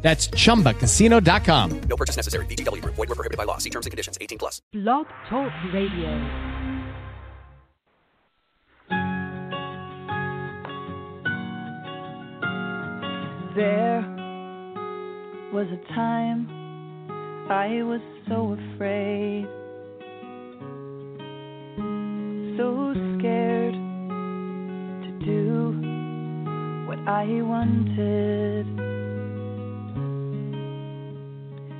That's chumbacasino.com. No purchase necessary. VGW Group. Void were prohibited by law. See terms and conditions. 18 plus. Blog Talk Radio. There was a time I was so afraid, so scared to do what I wanted.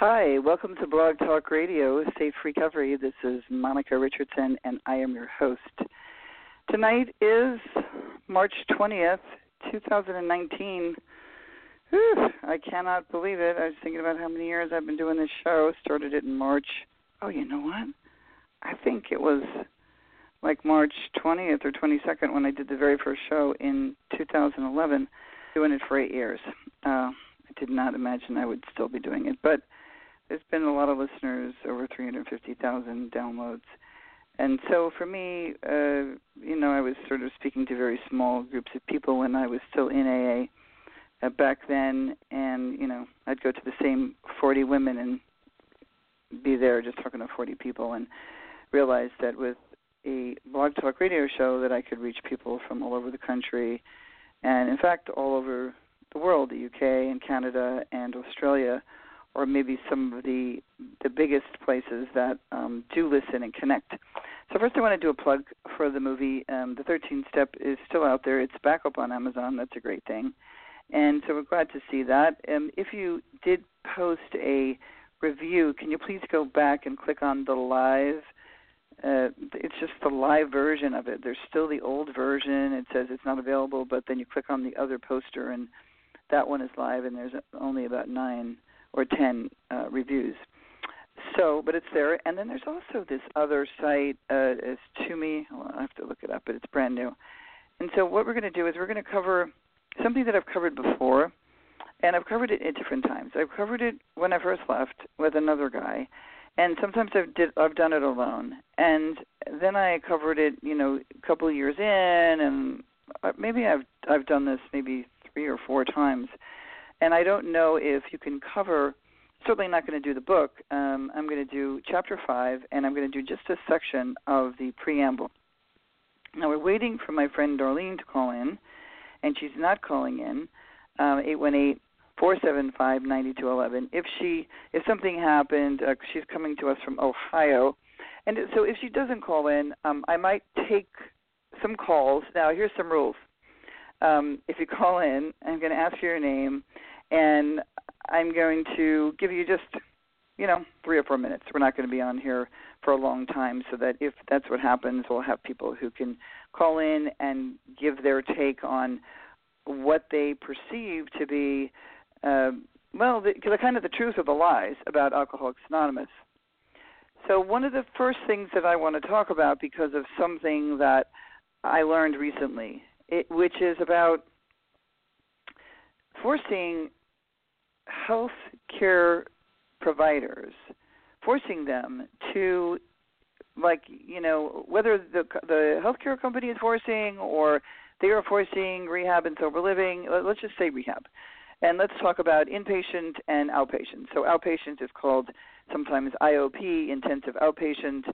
Hi, welcome to Blog Talk Radio, Safe Recovery. This is Monica Richardson, and I am your host. Tonight is March 20th, 2019. Whew, I cannot believe it. I was thinking about how many years I've been doing this show. Started it in March. Oh, you know what? I think it was like March 20th or 22nd when I did the very first show in 2011. Doing it for eight years. Uh, I did not imagine I would still be doing it, but there's been a lot of listeners, over 350,000 downloads. And so for me, uh, you know, I was sort of speaking to very small groups of people when I was still in AA uh, back then, and you know, I'd go to the same 40 women and be there just talking to 40 people, and realized that with a blog talk radio show that I could reach people from all over the country, and in fact all over the world, the UK and Canada and Australia, or maybe some of the the biggest places that um, do listen and connect. So first, I want to do a plug for the movie. Um, the 13th Step is still out there. It's back up on Amazon. That's a great thing, and so we're glad to see that. Um, if you did post a review, can you please go back and click on the live? Uh, it's just the live version of it. There's still the old version. It says it's not available, but then you click on the other poster, and that one is live, and there's only about nine or ten uh, reviews. So, but it's there, and then there's also this other site. Uh, it's Toomey. Well, I have to look it up, but it's brand new. And so, what we're going to do is we're going to cover something that I've covered before, and I've covered it at different times. I've covered it when I first left with another guy, and sometimes I've did I've done it alone, and then I covered it, you know, a couple of years in, and uh, maybe I've I've done this maybe three or four times, and I don't know if you can cover. Certainly not going to do the book. Um, I'm going to do chapter five, and I'm going to do just a section of the preamble. Now we're waiting for my friend Darlene to call in, and she's not calling in. Um, eight one eight four seven five ninety two eleven. If she if something happened, uh, she's coming to us from Ohio, and so if she doesn't call in, um, I might take some calls. Now here's some rules. Um, if you call in, I'm going to ask for your name, and I'm going to give you just you know three or four minutes. We're not going to be on here for a long time, so that if that's what happens, we'll have people who can call in and give their take on what they perceive to be uh, well, the, the kind of the truth or the lies about Alcoholics Anonymous. So one of the first things that I want to talk about because of something that I learned recently, it, which is about forcing health care providers, forcing them to like you know whether the the healthcare company is forcing or they are forcing rehab and sober living. Let's just say rehab, and let's talk about inpatient and outpatient. So outpatient is called sometimes IOP, intensive outpatient,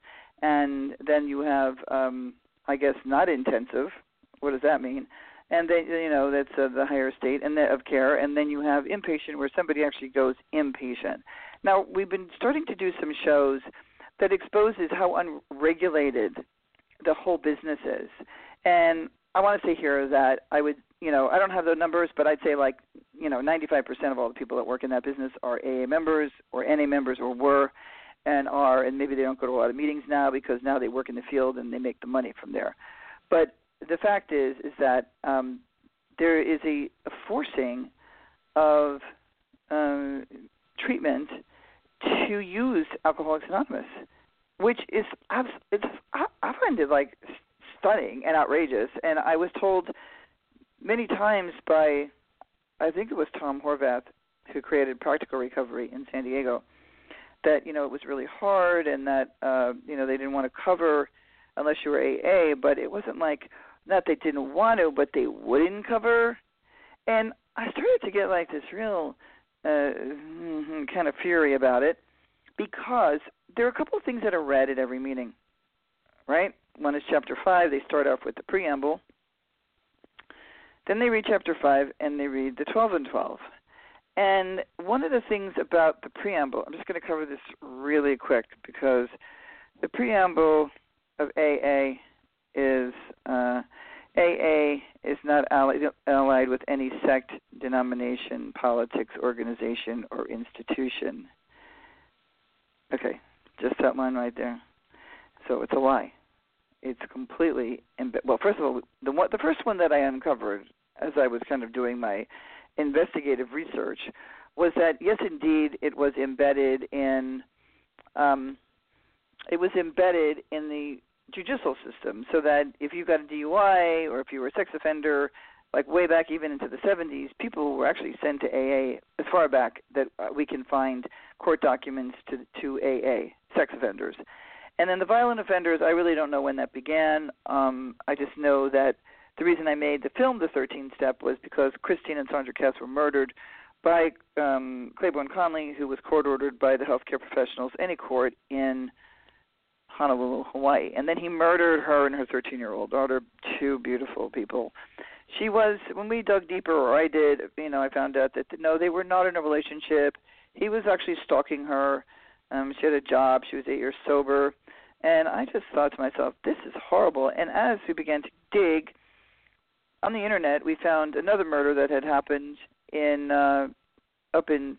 and then you have um, I guess not intensive. What does that mean? And then you know that's uh, the higher state and the, of care, and then you have inpatient where somebody actually goes inpatient. Now we've been starting to do some shows that exposes how unregulated the whole business is. And I want to say here that I would, you know, I don't have the numbers, but I'd say like, you know, 95% of all the people that work in that business are AA members or NA members or were and are, and maybe they don't go to a lot of meetings now because now they work in the field and they make the money from there. But fact is, is that um, there is a, a forcing of um, treatment to use Alcoholics Anonymous, which is it's I, find it like stunning and outrageous. And I was told many times by I think it was Tom Horvath who created Practical Recovery in San Diego that you know it was really hard and that uh, you know they didn't want to cover unless you were AA, but it wasn't like not they didn't want to, but they wouldn't cover. And I started to get like this real uh, kind of fury about it because there are a couple of things that are read at every meeting, right? One is chapter 5. They start off with the preamble. Then they read chapter 5 and they read the 12 and 12. And one of the things about the preamble, I'm just going to cover this really quick because the preamble of AA is uh, AA is not allied, with any sect, denomination, politics, organization, or institution. Okay, just that line right there. So it's a lie. It's completely imbe- well. First of all, the one, the first one that I uncovered as I was kind of doing my investigative research was that yes, indeed, it was embedded in um, it was embedded in the judicial system, so that if you got a DUI or if you were a sex offender, like way back even into the 70s, people were actually sent to AA as far back that uh, we can find court documents to to AA sex offenders. And then the violent offenders, I really don't know when that began. Um, I just know that the reason I made the film The 13th Step was because Christine and Sandra Cass were murdered by um, Claiborne Conley, who was court ordered by the healthcare professionals, any court in Honolulu, Hawaii. And then he murdered her and her 13 year old daughter, two beautiful people. She was, when we dug deeper, or I did, you know, I found out that no, they were not in a relationship. He was actually stalking her. Um, she had a job. She was eight years sober. And I just thought to myself, this is horrible. And as we began to dig on the internet, we found another murder that had happened in uh, up in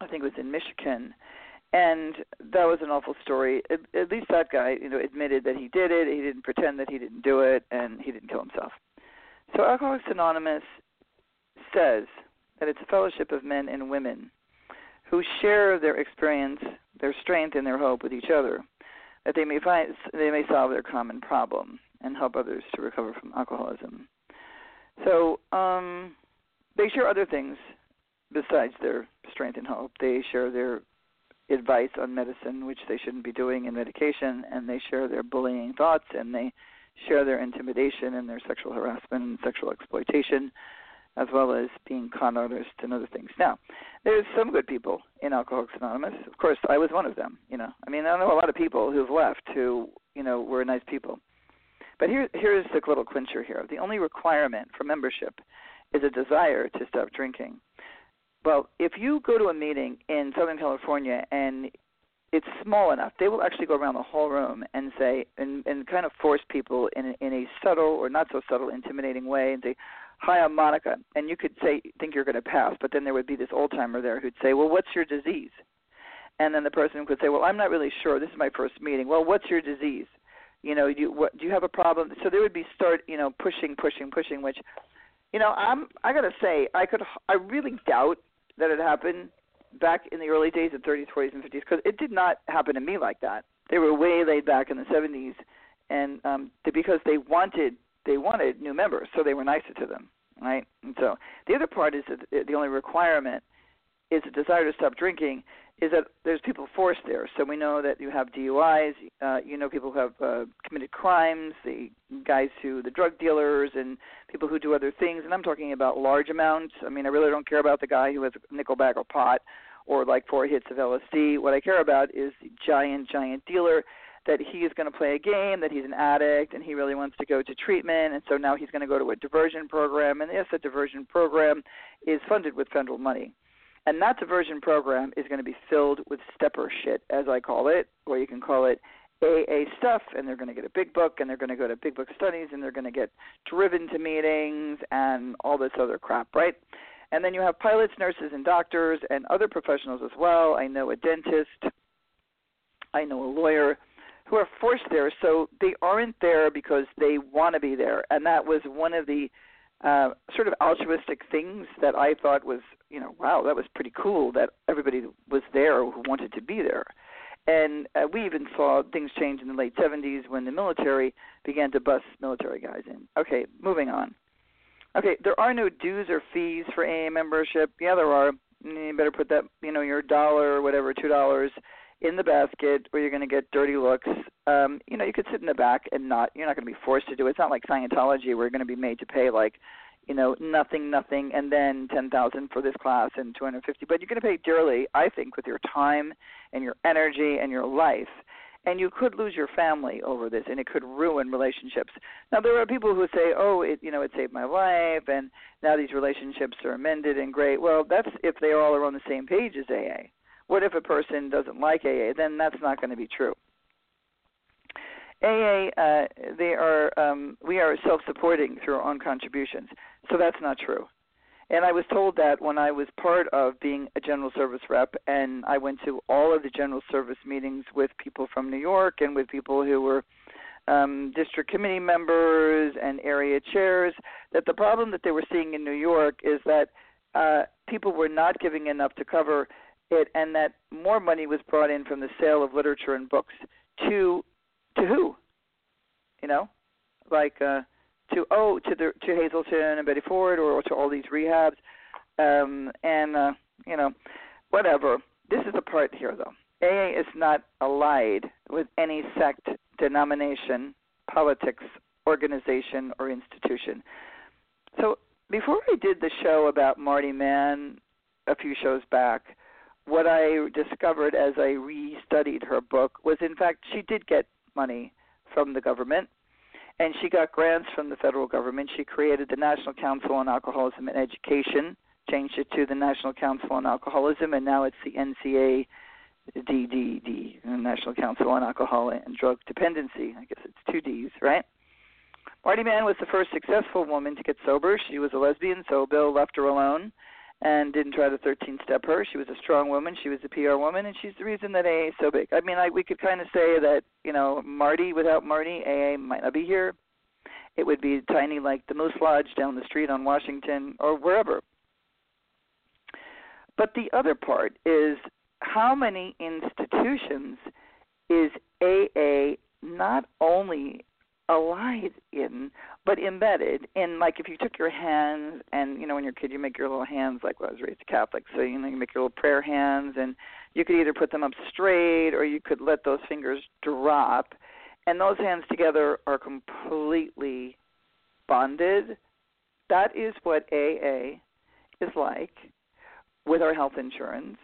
I think it was in Michigan, and that was an awful story. At, at least that guy, you know, admitted that he did it. He didn't pretend that he didn't do it, and he didn't kill himself. So Alcoholics Anonymous says that it's a fellowship of men and women who share their experience, their strength, and their hope with each other, that they may find they may solve their common problem and help others to recover from alcoholism. So um, they share other things besides their strength and hope. They share their advice on medicine, which they shouldn't be doing, in medication, and they share their bullying thoughts, and they share their intimidation and their sexual harassment and sexual exploitation, as well as being con artists and other things. Now, there's some good people in Alcoholics Anonymous. Of course, I was one of them. You know, I mean, I know a lot of people who've left who, you know, were nice people. But here, here's the little clincher here. The only requirement for membership is a desire to stop drinking. Well, if you go to a meeting in Southern California and it's small enough, they will actually go around the whole room and say and, and kind of force people in in a subtle or not so subtle, intimidating way and say, "Hi, I'm Monica," and you could say think you're going to pass, but then there would be this old timer there who'd say, "Well, what's your disease?" And then the person could say, "Well, I'm not really sure. This is my first meeting." Well, what's your disease? You know, do you, what, do you have a problem? So there would be start, you know, pushing, pushing, pushing, which you know, I'm I gotta say, I could I really doubt that had happened back in the early days of 30s, 40s, and 50s because it did not happen to me like that. They were way laid back in the 70s, and um, because they wanted they wanted new members, so they were nicer to them, right? And so the other part is that the only requirement is a desire to stop drinking is that there's people forced there. So we know that you have DUIs, uh, you know people who have uh, committed crimes, the guys who the drug dealers and people who do other things. And I'm talking about large amounts. I mean, I really don't care about the guy who has a nickel bag of pot or like four hits of LSD. What I care about is the giant, giant dealer that he is going to play a game, that he's an addict, and he really wants to go to treatment, and so now he's going to go to a diversion program. And yes, a diversion program is funded with federal money. And that diversion program is going to be filled with stepper shit, as I call it, or you can call it AA stuff, and they're going to get a big book, and they're going to go to big book studies, and they're going to get driven to meetings and all this other crap, right? And then you have pilots, nurses, and doctors, and other professionals as well. I know a dentist, I know a lawyer who are forced there. So they aren't there because they want to be there. And that was one of the uh, sort of altruistic things that I thought was, you know, wow, that was pretty cool that everybody was there who wanted to be there. And uh, we even saw things change in the late 70s when the military began to bus military guys in. Okay, moving on. Okay, there are no dues or fees for AA membership. Yeah, there are. You better put that, you know, your dollar or whatever, two dollars in the basket or you're going to get dirty looks. Um, you know, you could sit in the back and not. You're not going to be forced to do it. It's not like Scientology where you're going to be made to pay like, you know, nothing, nothing, and then ten thousand for this class and two hundred fifty. But you're going to pay dearly, I think, with your time and your energy and your life. And you could lose your family over this, and it could ruin relationships. Now, there are people who say, "Oh, it, you know, it saved my life, and now these relationships are amended and great." Well, that's if they all are on the same page as AA what if a person doesn't like AA? Then that's not going to be true. AA, uh, they are um, we are self-supporting through our own contributions, so that's not true. And I was told that when I was part of being a general service rep, and I went to all of the general service meetings with people from New York and with people who were um, district committee members and area chairs, that the problem that they were seeing in New York is that uh, people were not giving enough to cover it and that more money was brought in from the sale of literature and books to to who? You know like uh to oh to the to Hazelden and Betty Ford or to all these rehabs. Um and uh you know whatever. This is the part here though. AA is not allied with any sect denomination politics organization or institution. So before I did the show about Marty Mann a few shows back what I discovered as I restudied her book was, in fact, she did get money from the government, and she got grants from the federal government. She created the National Council on Alcoholism and Education, changed it to the National Council on Alcoholism, and now it's the NCA. DDD, National Council on Alcohol and Drug Dependency. I guess it's two D's, right? Marty Mann was the first successful woman to get sober. She was a lesbian, so Bill left her alone and didn't try to 13 step her. She was a strong woman. She was a PR woman, and she's the reason that AA is so big. I mean, I, we could kind of say that you know Marty without Marty, AA might not be here. It would be tiny like the Moose Lodge down the street on Washington or wherever. But the other part is how many institutions is AA not only allied in but embedded in like if you took your hands and you know when you're a kid you make your little hands like well, I was raised Catholic so you know you make your little prayer hands and you could either put them up straight or you could let those fingers drop and those hands together are completely bonded. That is what AA is like with our health insurance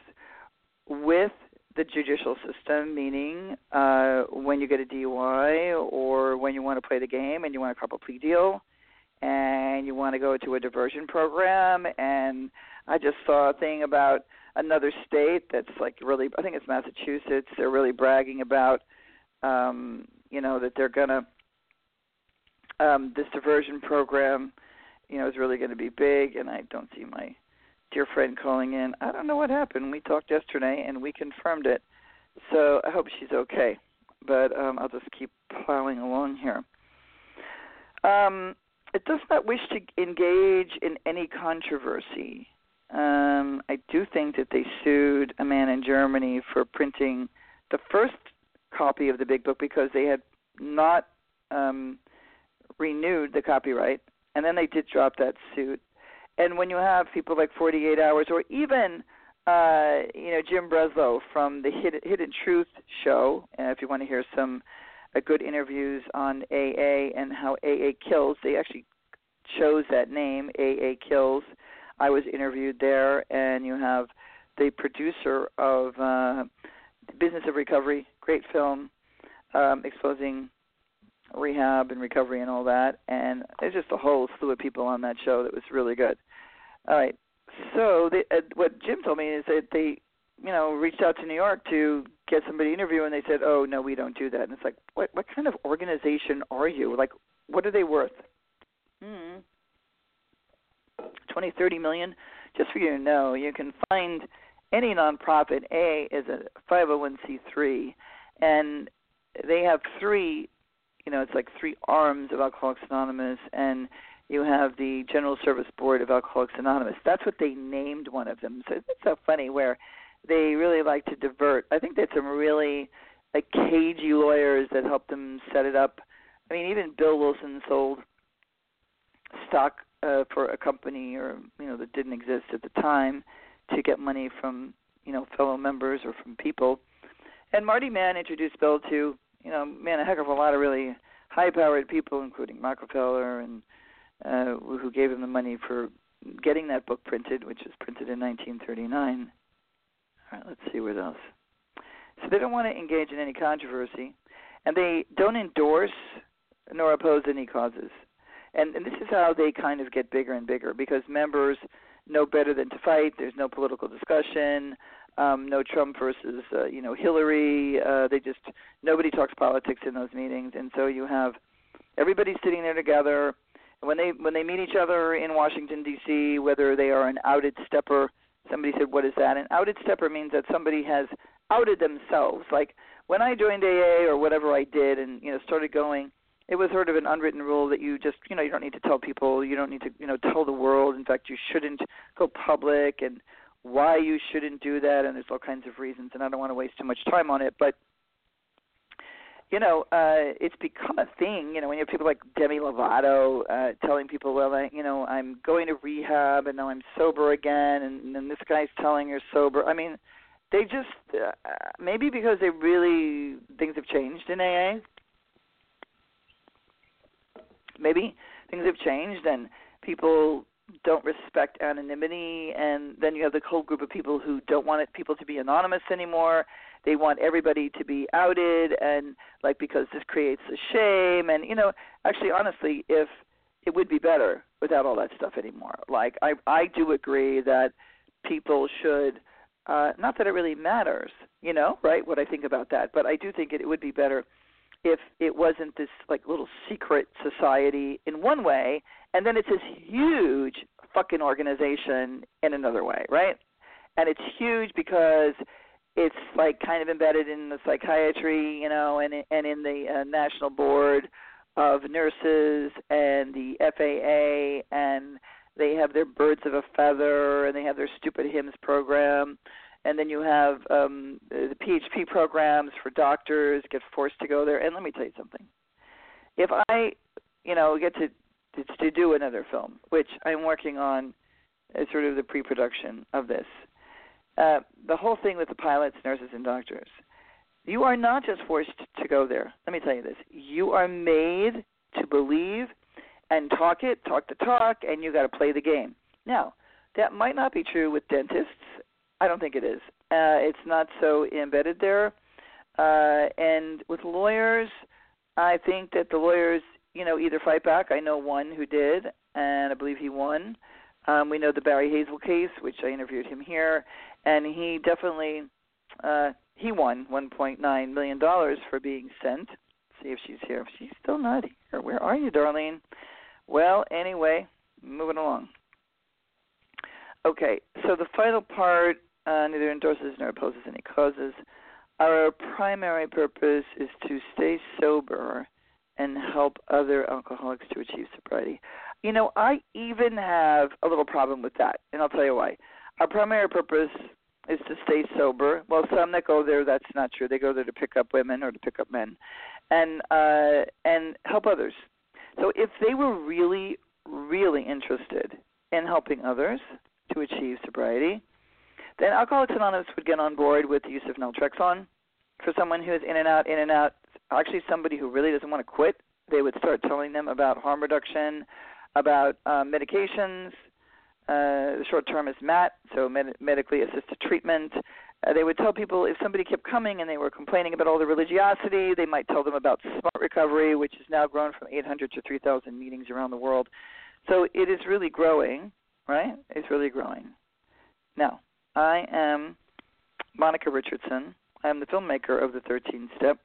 with the judicial system, meaning uh, when you get a DUI or when you want to play the game and you want a couple plea deal and you want to go to a diversion program. And I just saw a thing about another state that's like really, I think it's Massachusetts. They're really bragging about, um, you know, that they're gonna um, this diversion program, you know, is really going to be big. And I don't see my dear friend calling in. I don't know what happened. We talked yesterday and we confirmed it. So I hope she's okay. But um, I'll just keep plowing along here. Um, it does not wish to engage in any controversy. Um, I do think that they sued a man in Germany for printing the first copy of the big book because they had not um, renewed the copyright, and then they did drop that suit and when you have people like 48 hours or even uh, you know Jim Breslo from the Hidden, Truth show. Uh, if you want to hear some uh, good interviews on AA and how AA kills, they actually chose that name, AA Kills. I was interviewed there, and you have the producer of uh, Business of Recovery, great film, um, exposing rehab and recovery and all that. And there's just a whole slew of people on that show that was really good. All right, so they, uh, what Jim told me is that they, you know, reached out to New York to get somebody to interview, and they said, "Oh no, we don't do that." And it's like, what what kind of organization are you? Like, what are they worth? Hmm. Twenty, thirty million. Just for you to know, you can find any nonprofit. A is a 501c3, and they have three. You know, it's like three arms of Alcoholics Anonymous, and you have the General Service Board of Alcoholics Anonymous. That's what they named one of them. So it's so funny where they really like to divert. I think had some really like cagey lawyers that helped them set it up. I mean, even Bill Wilson sold stock uh, for a company or you know that didn't exist at the time to get money from you know fellow members or from people. And Marty Mann introduced Bill to you know man a heck of a lot of really high-powered people, including Rockefeller and uh, who gave him the money for getting that book printed, which was printed in 1939. All right, let's see what else. So they don't want to engage in any controversy, and they don't endorse nor oppose any causes. And, and this is how they kind of get bigger and bigger because members know better than to fight. There's no political discussion, um, no Trump versus uh, you know Hillary. Uh, they just nobody talks politics in those meetings, and so you have everybody sitting there together when they when they meet each other in Washington D.C., whether they are an outed stepper, somebody said, "What is that?" An outed stepper means that somebody has outed themselves. Like when I joined AA or whatever I did, and you know started going, it was sort of an unwritten rule that you just you know you don't need to tell people, you don't need to you know tell the world. In fact, you shouldn't go public, and why you shouldn't do that, and there's all kinds of reasons, and I don't want to waste too much time on it, but you know, uh, it's become a thing. You know, when you have people like Demi Lovato uh, telling people, "Well, I, you know, I'm going to rehab and now I'm sober again," and then this guy's telling you're sober. I mean, they just uh, maybe because they really things have changed in AA. Maybe things have changed and people don't respect anonymity and then you have the whole group of people who don't want it, people to be anonymous anymore they want everybody to be outed and like because this creates a shame. And you know actually honestly if it would be better without all that stuff anymore. Like i i do agree that people should uh not that it really matters you know right what i think about that but i do think it, it would be better if it wasn't this like little secret society in one way and then it's this huge fucking organization in another way right? And it's huge because it's like kind of embedded in the psychiatry, you know, and and in the uh, National Board of Nurses and the FAA, and they have their birds of a feather, and they have their stupid HIMS program, and then you have um, the PHP programs for doctors get forced to go there. And let me tell you something: if I, you know, get to to, to do another film, which I'm working on, as sort of the pre-production of this uh, the whole thing with the pilots, nurses, and doctors. You are not just forced to go there. Let me tell you this. You are made to believe and talk it, talk the talk, and you got to play the game. Now, that might not be true with dentists. I don't think it is. Uh, it's not so embedded there. Uh, and with lawyers, I think that the lawyers, you know, either fight back. I know one who did, and I believe he won. Um, we know the Barry Hazle case, which I interviewed him here, and he definitely uh, he won 1.9 million dollars for being sent. Let's see if she's here. If she's still not here, where are you, Darlene? Well, anyway, moving along. Okay, so the final part uh, neither endorses nor opposes any causes. Our primary purpose is to stay sober and help other alcoholics to achieve sobriety. You know, I even have a little problem with that, and I'll tell you why. Our primary purpose is to stay sober. Well, some that go there, that's not true. They go there to pick up women or to pick up men, and uh, and help others. So if they were really, really interested in helping others to achieve sobriety, then Alcoholics Anonymous would get on board with the use of naltrexone for someone who is in and out, in and out. Actually, somebody who really doesn't want to quit, they would start telling them about harm reduction, about uh, medications. Uh, the short term is MAT, so med- medically assisted treatment. Uh, they would tell people if somebody kept coming and they were complaining about all the religiosity, they might tell them about Smart Recovery, which has now grown from 800 to 3,000 meetings around the world. So it is really growing, right? It's really growing. Now, I am Monica Richardson. I'm the filmmaker of the 13 Step.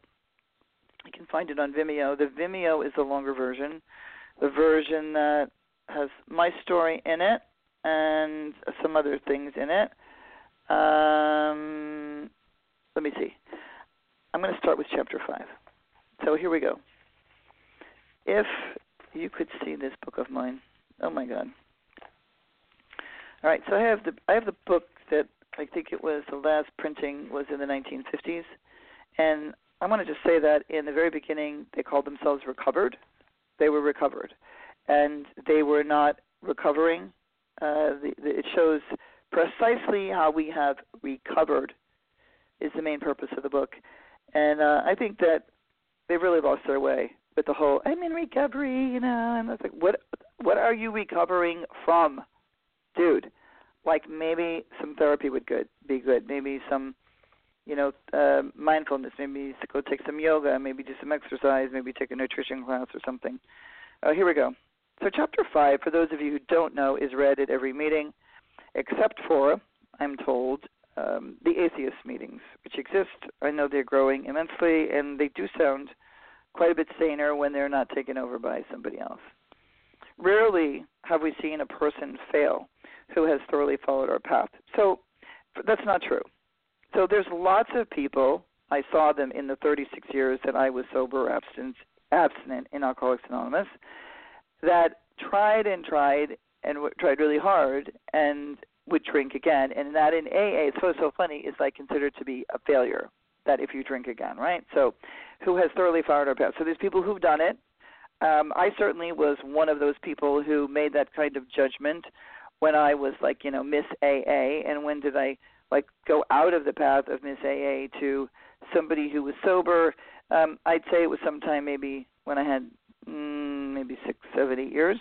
You can find it on Vimeo. The Vimeo is the longer version, the version that has my story in it and some other things in it. Um, let me see. I'm going to start with chapter 5. So here we go. If you could see this book of mine. Oh my god. All right, so I have the I have the book that I think it was the last printing was in the 1950s, and I want to just say that in the very beginning they called themselves recovered. They were recovered, and they were not recovering. Uh, the, the, it shows precisely how we have recovered is the main purpose of the book, and uh, I think that they really lost their way with the whole "I'm in recovery," you know, and it's like, what what are you recovering from, dude? Like maybe some therapy would good be good. Maybe some, you know, uh, mindfulness. Maybe go take some yoga. Maybe do some exercise. Maybe take a nutrition class or something. Oh, here we go. So chapter five, for those of you who don't know, is read at every meeting, except for I'm told um, the atheist meetings, which exist. I know they're growing immensely, and they do sound quite a bit saner when they're not taken over by somebody else. Rarely have we seen a person fail who has thoroughly followed our path. So that's not true. So there's lots of people, I saw them in the 36 years that I was sober abstinent, abstinent in Alcoholics Anonymous, that tried and tried and w- tried really hard and would drink again. And that in AA, it's so, so funny, is like considered to be a failure that if you drink again, right? So, who has thoroughly followed our path? So there's people who've done it. Um, I certainly was one of those people who made that kind of judgment when I was like, you know, Miss AA, and when did I like go out of the path of Miss AA to somebody who was sober? Um, I'd say it was sometime maybe when I had mm, maybe six, seven, eight years.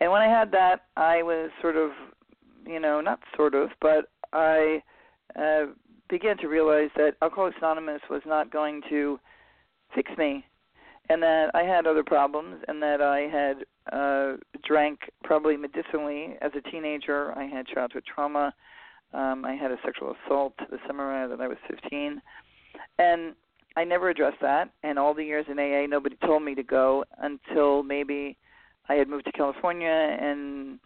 And when I had that, I was sort of, you know, not sort of, but I uh, began to realize that Alcoholics Anonymous was not going to fix me, and that I had other problems, and that I had uh, drank probably medicinally as a teenager. I had childhood trauma. Um, I had a sexual assault the summer that I was 15, and I never addressed that. And all the years in AA, nobody told me to go until maybe I had moved to California and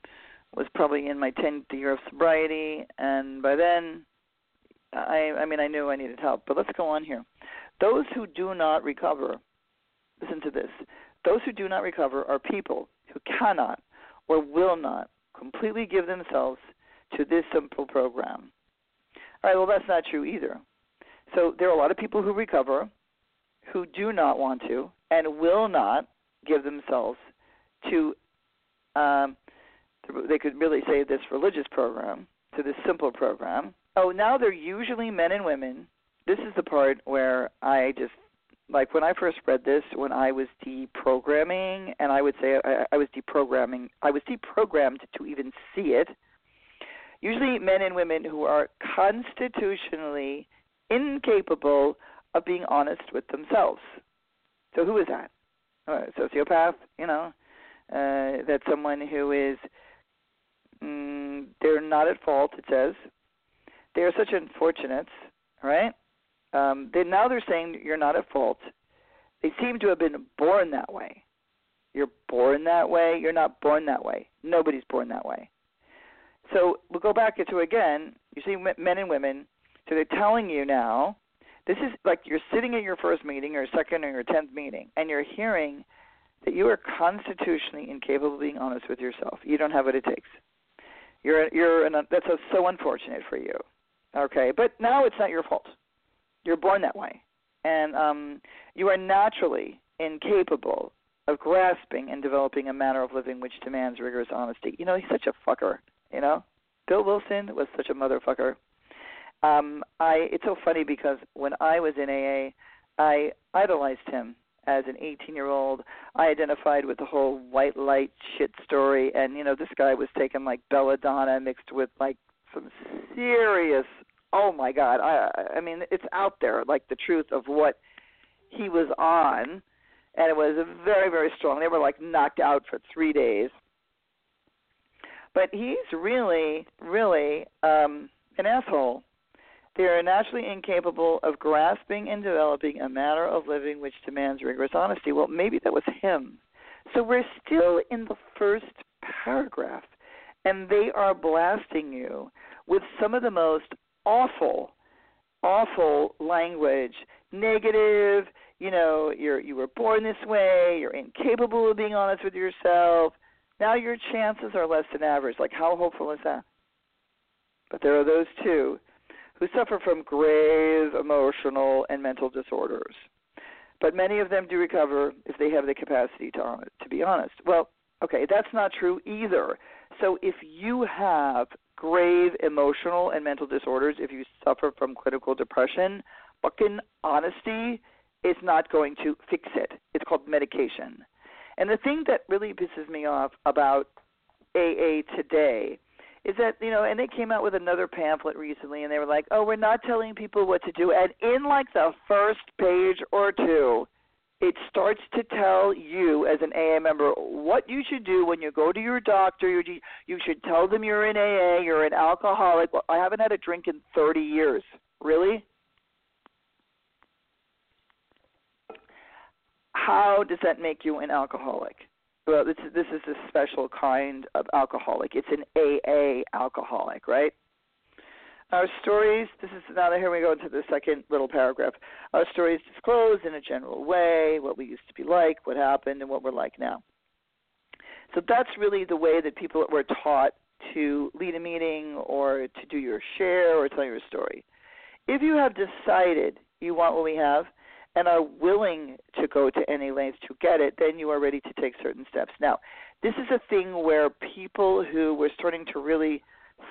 was probably in my 10th year of sobriety, and by then I, I mean, I knew I needed help, but let's go on here. Those who do not recover, listen to this. Those who do not recover are people who cannot or will not completely give themselves to this simple program. All right, well, that's not true either. So there are a lot of people who recover who do not want to and will not give themselves to, um, they could really say this religious program, to this simple program, Oh, now they're usually men and women. This is the part where I just like when I first read this when I was deprogramming, and I would say I, I was deprogramming. I was deprogrammed to even see it. Usually, men and women who are constitutionally incapable of being honest with themselves. So, who is that? A sociopath, you know, uh, that's someone who is mm, they're not at fault. It says they are such unfortunates, right? Um, they now they're saying you're not at fault. They seem to have been born that way. You're born that way. You're not born that way. Nobody's born that way. So we'll go back into again. You see men and women. So they're telling you now. This is like you're sitting at your first meeting or second or your tenth meeting, and you're hearing that you are constitutionally incapable of being honest with yourself. You don't have what it takes. You're you're an, that's so unfortunate for you. Okay, but now it's not your fault. You're born that way, and um, you are naturally incapable of grasping and developing a manner of living which demands rigorous honesty. You know, he's such a fucker. You know, Bill Wilson was such a motherfucker. Um, I it's so funny because when I was in AA, I idolized him as an 18 year old. I identified with the whole white light shit story, and you know this guy was taking like belladonna mixed with like some serious. Oh my God! I I mean it's out there like the truth of what he was on, and it was very very strong. They were like knocked out for three days. But he's really, really um, an asshole they are naturally incapable of grasping and developing a manner of living which demands rigorous honesty. Well, maybe that was him. So we're still in the first paragraph, and they are blasting you with some of the most awful, awful language, negative. You know, you're you were born this way. You're incapable of being honest with yourself. Now your chances are less than average. Like, how hopeful is that? But there are those two who suffer from grave emotional and mental disorders. But many of them do recover if they have the capacity to, to be honest. Well, okay, that's not true either. So if you have grave emotional and mental disorders, if you suffer from clinical depression, fucking honesty is not going to fix it. It's called medication. And the thing that really pisses me off about AA today is that you know and they came out with another pamphlet recently and they were like oh we're not telling people what to do. And in like the first page or two it starts to tell you as an AA member what you should do when you go to your doctor. You you should tell them you're in AA you're an alcoholic. Well, I haven't had a drink in 30 years. Really? How does that make you an alcoholic well, this is, this is a special kind of alcoholic. It's an AA alcoholic, right? Our stories, this is now here we go into the second little paragraph. Our stories disclose in a general way what we used to be like, what happened, and what we're like now. So that's really the way that people were taught to lead a meeting or to do your share or tell your story. If you have decided you want what we have, and are willing to go to any lengths to get it, then you are ready to take certain steps. Now, this is a thing where people who were starting to really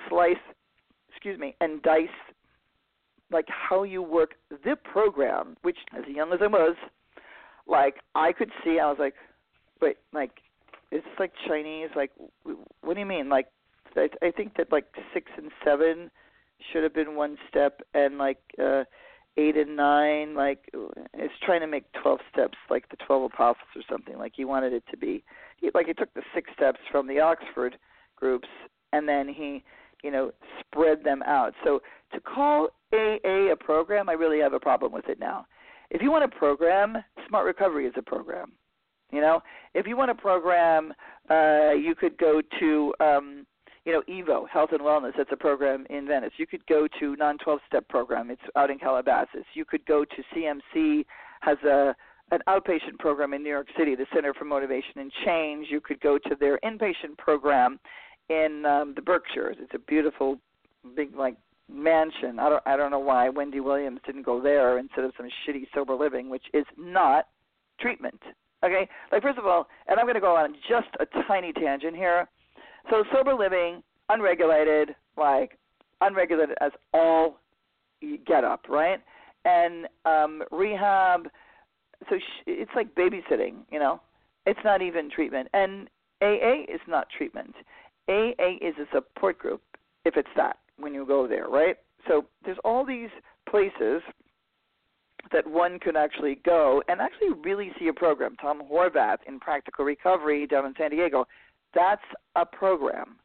slice, excuse me, and dice like how you work the program, which as young as I was, like I could see, I was like, wait, like is this like Chinese? Like, what do you mean? Like, I, I think that like six and seven should have been one step, and like uh eight and nine, like it's trying to make twelve steps, like the twelve apostles or something. Like he wanted it to be, he, like he took the six steps from the Oxford groups, and then he, you know, spread them out. So to call AA a program, I really have a problem with it now. If you want a program, Smart Recovery is a program. You know, if you want a program, uh, you could go to um, you know, Evo Health and Wellness. That's a program in Venice. You could go to Non 12 Step program. It's out in Calabasas. You could go to CMC has a an outpatient program in New York City, the Center for Motivation and Change. You could go to their inpatient program in um, the Berkshires. It's a beautiful, big like mansion. I don't I don't know why Wendy Williams didn't go there instead of some shitty sober living, which is not treatment. Okay, like first of all, and I'm going to go on just a tiny tangent here. So sober living, unregulated, like unregulated as all get up, right? And um, rehab, so sh- it's like babysitting, you know. It's not even treatment, and AA is not treatment. AA is a support group, if it's that when you go there, right? So there's all these places that one could actually go and actually really see a program. Tom Horvath in Practical Recovery down in San Diego that's a program.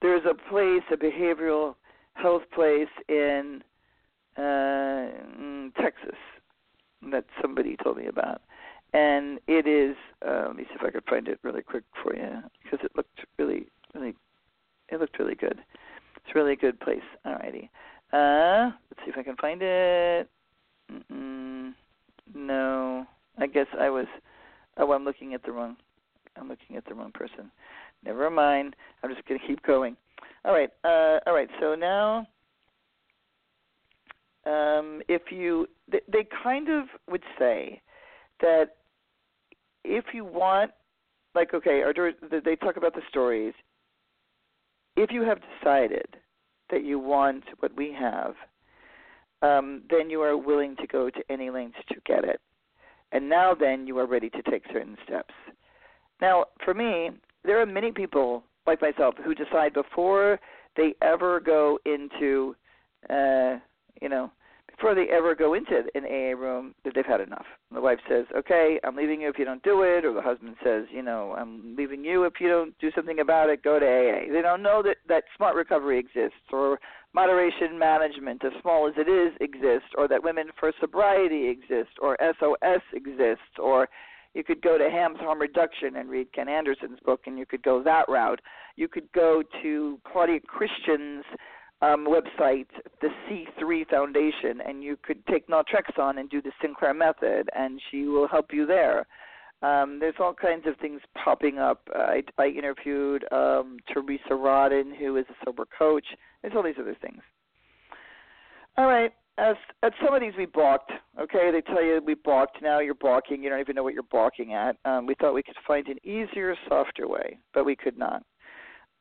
There's a place, a behavioral health place in, uh, in Texas that somebody told me about, and it is. Uh, let me see if I could find it really quick for you because it looked really, really, it looked really good. It's a really good place. Alrighty. Uh, let's see if I can find it. Mm-mm, no, I guess I was. Oh, I'm looking at the wrong I'm looking at the wrong person. Never mind. I'm just going to keep going. All right. Uh, all right. So now, um, if you, they, they kind of would say that if you want, like, okay, or they talk about the stories. if you have decided that you want what we have, um, then you are willing to go to any lengths to get it. And now then you are ready to take certain steps. Now, for me, there are many people like myself who decide before they ever go into, uh, you know, before they ever go into an AA room that they've had enough. The wife says, "Okay, I'm leaving you if you don't do it," or the husband says, "You know, I'm leaving you if you don't do something about it. Go to AA." They don't know that that smart recovery exists, or moderation management, as small as it is, exists, or that women for sobriety exist, or SOS exists, or you could go to HAMS Harm Reduction and read Ken Anderson's book, and you could go that route. You could go to Claudia Christian's um, website, the C3 Foundation, and you could take naltrexone and do the Sinclair method, and she will help you there. Um, there's all kinds of things popping up. I, I interviewed um, Teresa Rodden, who is a sober coach. There's all these other things. All right. As at some of these we balked. Okay, they tell you we balked. Now you're balking. You don't even know what you're balking at. Um, we thought we could find an easier, softer way, but we could not.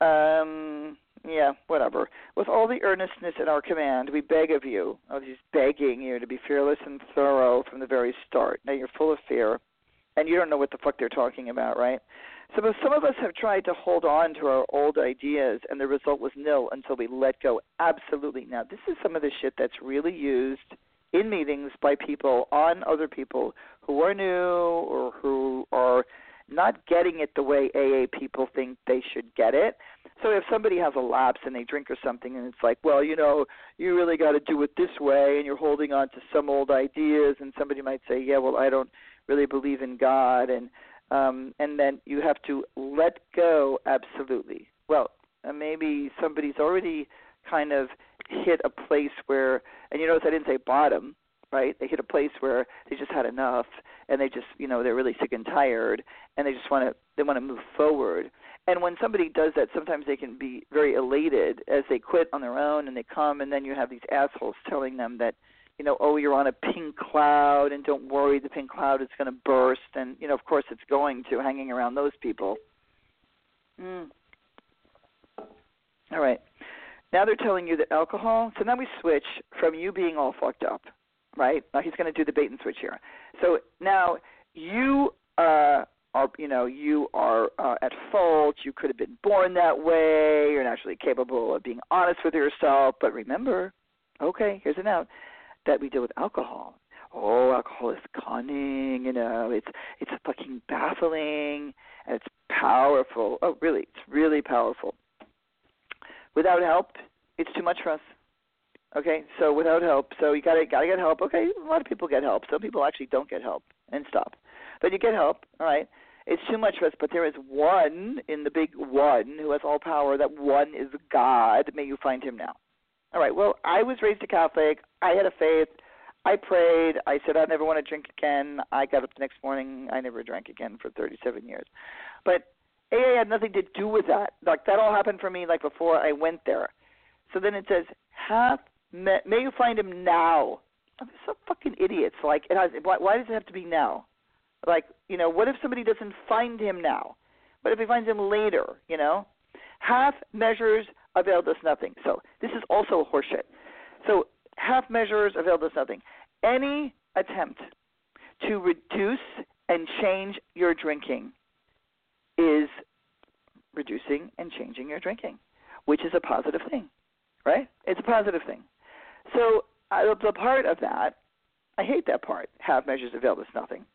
Um, yeah, whatever. With all the earnestness at our command, we beg of you, oh, he's begging you to be fearless and thorough from the very start. Now you're full of fear, and you don't know what the fuck they're talking about, right? So some of us have tried to hold on to our old ideas, and the result was nil until we let go. Absolutely. Now this is some of the shit that's really used in meetings by people on other people who are new or who are not getting it the way AA people think they should get it. So if somebody has a lapse and they drink or something and it's like, well, you know, you really got to do it this way and you're holding on to some old ideas and somebody might say, yeah, well, I don't really believe in God and um and then you have to let go absolutely. Well, uh, maybe somebody's already kind of hit a place where and you notice I didn't say bottom right? They hit a place where they just had enough, and they just, you know, they're really sick and tired, and they just want to they want to move forward. And when somebody does that, sometimes they can be very elated as they quit on their own and they come, and then you have these assholes telling them that, you know, oh, you're on a pink cloud, and don't worry, the pink cloud is going to burst, and you know, of course, it's going to. Hanging around those people. Mm. All right. Now they're telling you that alcohol. So now we switch from you being all fucked up right? Now he's going to do the bait and switch here. So now you uh, are, you know, you are uh, at fault. You could have been born that way. You're naturally capable of being honest with yourself. But remember, okay, here's a note that we deal with alcohol. Oh, alcohol is cunning. You know, it's it's fucking baffling and it's powerful. Oh, really? It's really powerful. Without help, it's too much for us. Okay, so without help, so you gotta gotta get help. Okay, a lot of people get help. Some people actually don't get help and stop, but you get help. All right, it's too much for us. But there is one in the big one who has all power. That one is God. May you find him now. All right. Well, I was raised a Catholic. I had a faith. I prayed. I said I never want to drink again. I got up the next morning. I never drank again for 37 years. But AA had nothing to do with that. Like that all happened for me like before I went there. So then it says half May, may you find him now. I'm so fucking idiots. Like, it has. Why, why does it have to be now? Like, you know, what if somebody doesn't find him now? What if he finds him later? You know, half measures availed us nothing. So this is also horseshit. So half measures availed us nothing. Any attempt to reduce and change your drinking is reducing and changing your drinking, which is a positive thing, right? It's a positive thing. So uh, the part of that, I hate that part. Half measures avail us nothing.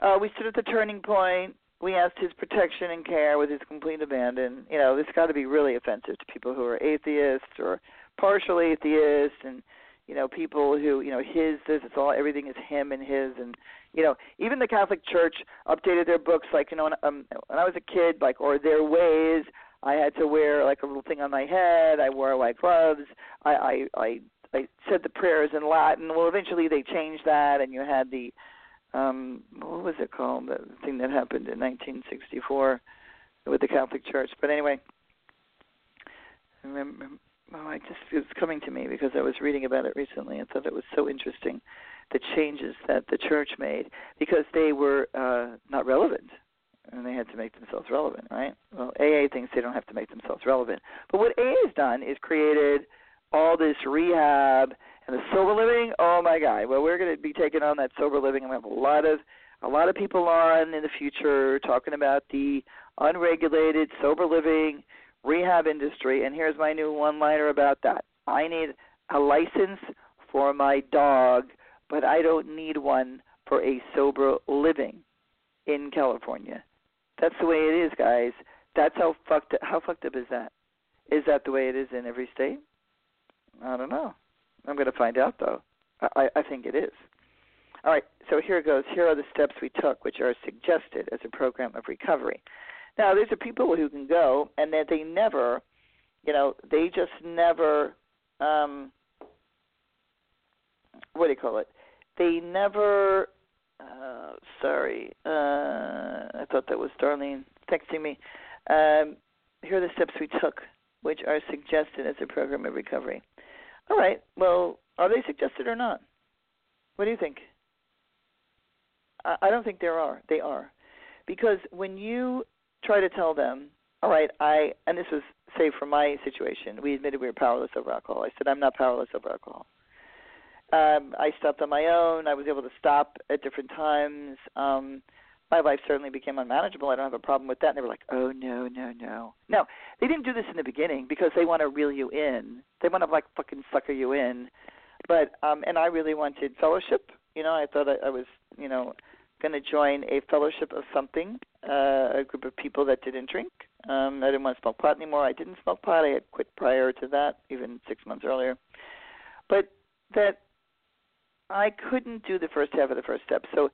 Uh, we stood at the turning point. We asked his protection and care with his complete abandon. You know, this got to be really offensive to people who are atheists or partial atheists, and you know, people who you know his this it's all everything is him and his, and you know, even the Catholic Church updated their books like you know when, um, when I was a kid, like or their ways. I had to wear like a little thing on my head. I wore white gloves. I I, I I said the prayers in Latin. Well, eventually they changed that, and you had the um what was it called? The thing that happened in 1964 with the Catholic Church. But anyway, I remember. Oh, I just it's coming to me because I was reading about it recently. and thought it was so interesting, the changes that the church made because they were uh, not relevant. and they had to make themselves relevant, right? Well, AA thinks they don't have to make themselves relevant. But what AA has done is created all this rehab and the sober living. Oh my God! Well, we're going to be taking on that sober living, and we have a lot of a lot of people on in the future talking about the unregulated sober living rehab industry. And here's my new one-liner about that: I need a license for my dog, but I don't need one for a sober living in California. That's the way it is, guys. That's how fucked how fucked up is that? Is that the way it is in every state? I don't know. I'm going to find out though. I, I think it is. All right, so here it goes. Here are the steps we took, which are suggested as a program of recovery. Now, there's a people who can go, and that they never, you know, they just never, um, what do you call it? They never uh, sorry, uh, I thought that was Darlene texting me. Um, here are the steps we took, which are suggested as a program of recovery. All right. Well, are they suggested or not? What do you think? I, I don't think there are. They are, because when you try to tell them, all right, I and this was say for my situation, we admitted we were powerless over alcohol. I said I'm not powerless over alcohol. Um, I stopped on my own. I was able to stop at different times. Um, my life certainly became unmanageable. I don't have a problem with that. And they were like, "Oh no, no, no, no." They didn't do this in the beginning because they want to reel you in. They want to like fucking sucker you in. But um, and I really wanted fellowship. You know, I thought I, I was, you know, going to join a fellowship of something, uh, a group of people that didn't drink. Um, I didn't want to smoke pot anymore. I didn't smoke pot. I had quit prior to that, even six months earlier. But that I couldn't do the first half of the first step. So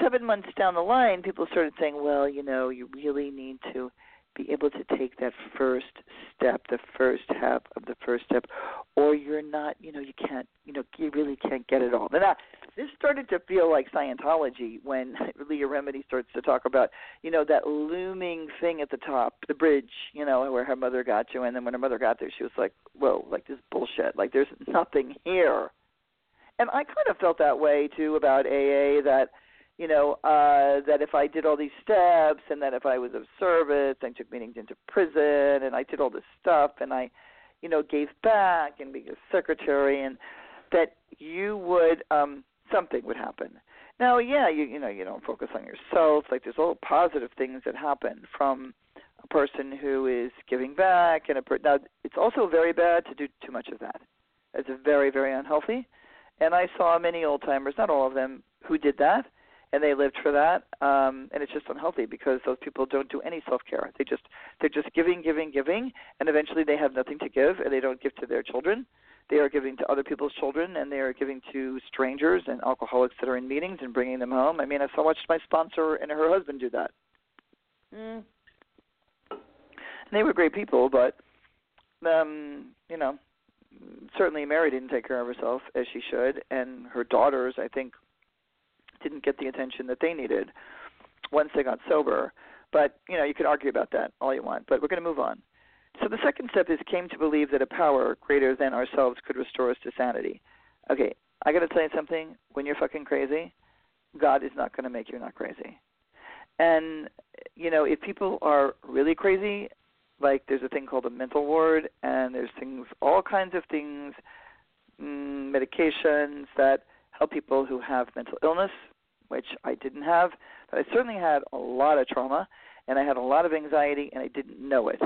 seven months down the line, people started saying, "Well, you know, you really need to be able to take that first step, the first half of the first step, or you're not, you know, you can't, you know, you really can't get it all." Now, this started to feel like Scientology when Leah Remini starts to talk about, you know, that looming thing at the top, the bridge, you know, where her mother got to, and then when her mother got there, she was like, "Whoa, like this bullshit! Like there's nothing here." And I kind of felt that way too about AA that you know uh that if I did all these steps and that if I was of service and took meetings into prison and I did all this stuff and I you know gave back and being a secretary and that you would um something would happen. Now, yeah, you you know you don't focus on yourself. Like there's all positive things that happen from a person who is giving back, and a per- now it's also very bad to do too much of that. It's very very unhealthy. And I saw many old timers, not all of them, who did that, and they lived for that. Um, and it's just unhealthy because those people don't do any self care. They just they're just giving, giving, giving, and eventually they have nothing to give, and they don't give to their children. They are giving to other people's children, and they are giving to strangers and alcoholics that are in meetings and bringing them home. I mean, I saw watched my sponsor and her husband do that. Mm. And they were great people, but um, you know, certainly Mary didn't take care of herself as she should, and her daughters, I think, didn't get the attention that they needed once they got sober. But you know, you could argue about that all you want. But we're going to move on. So the second step is came to believe that a power greater than ourselves could restore us to sanity. Okay, I got to tell you something. When you're fucking crazy, God is not going to make you not crazy. And you know, if people are really crazy, like there's a thing called a mental ward and there's things all kinds of things mm, medications that help people who have mental illness which i didn't have but i certainly had a lot of trauma and i had a lot of anxiety and i didn't know it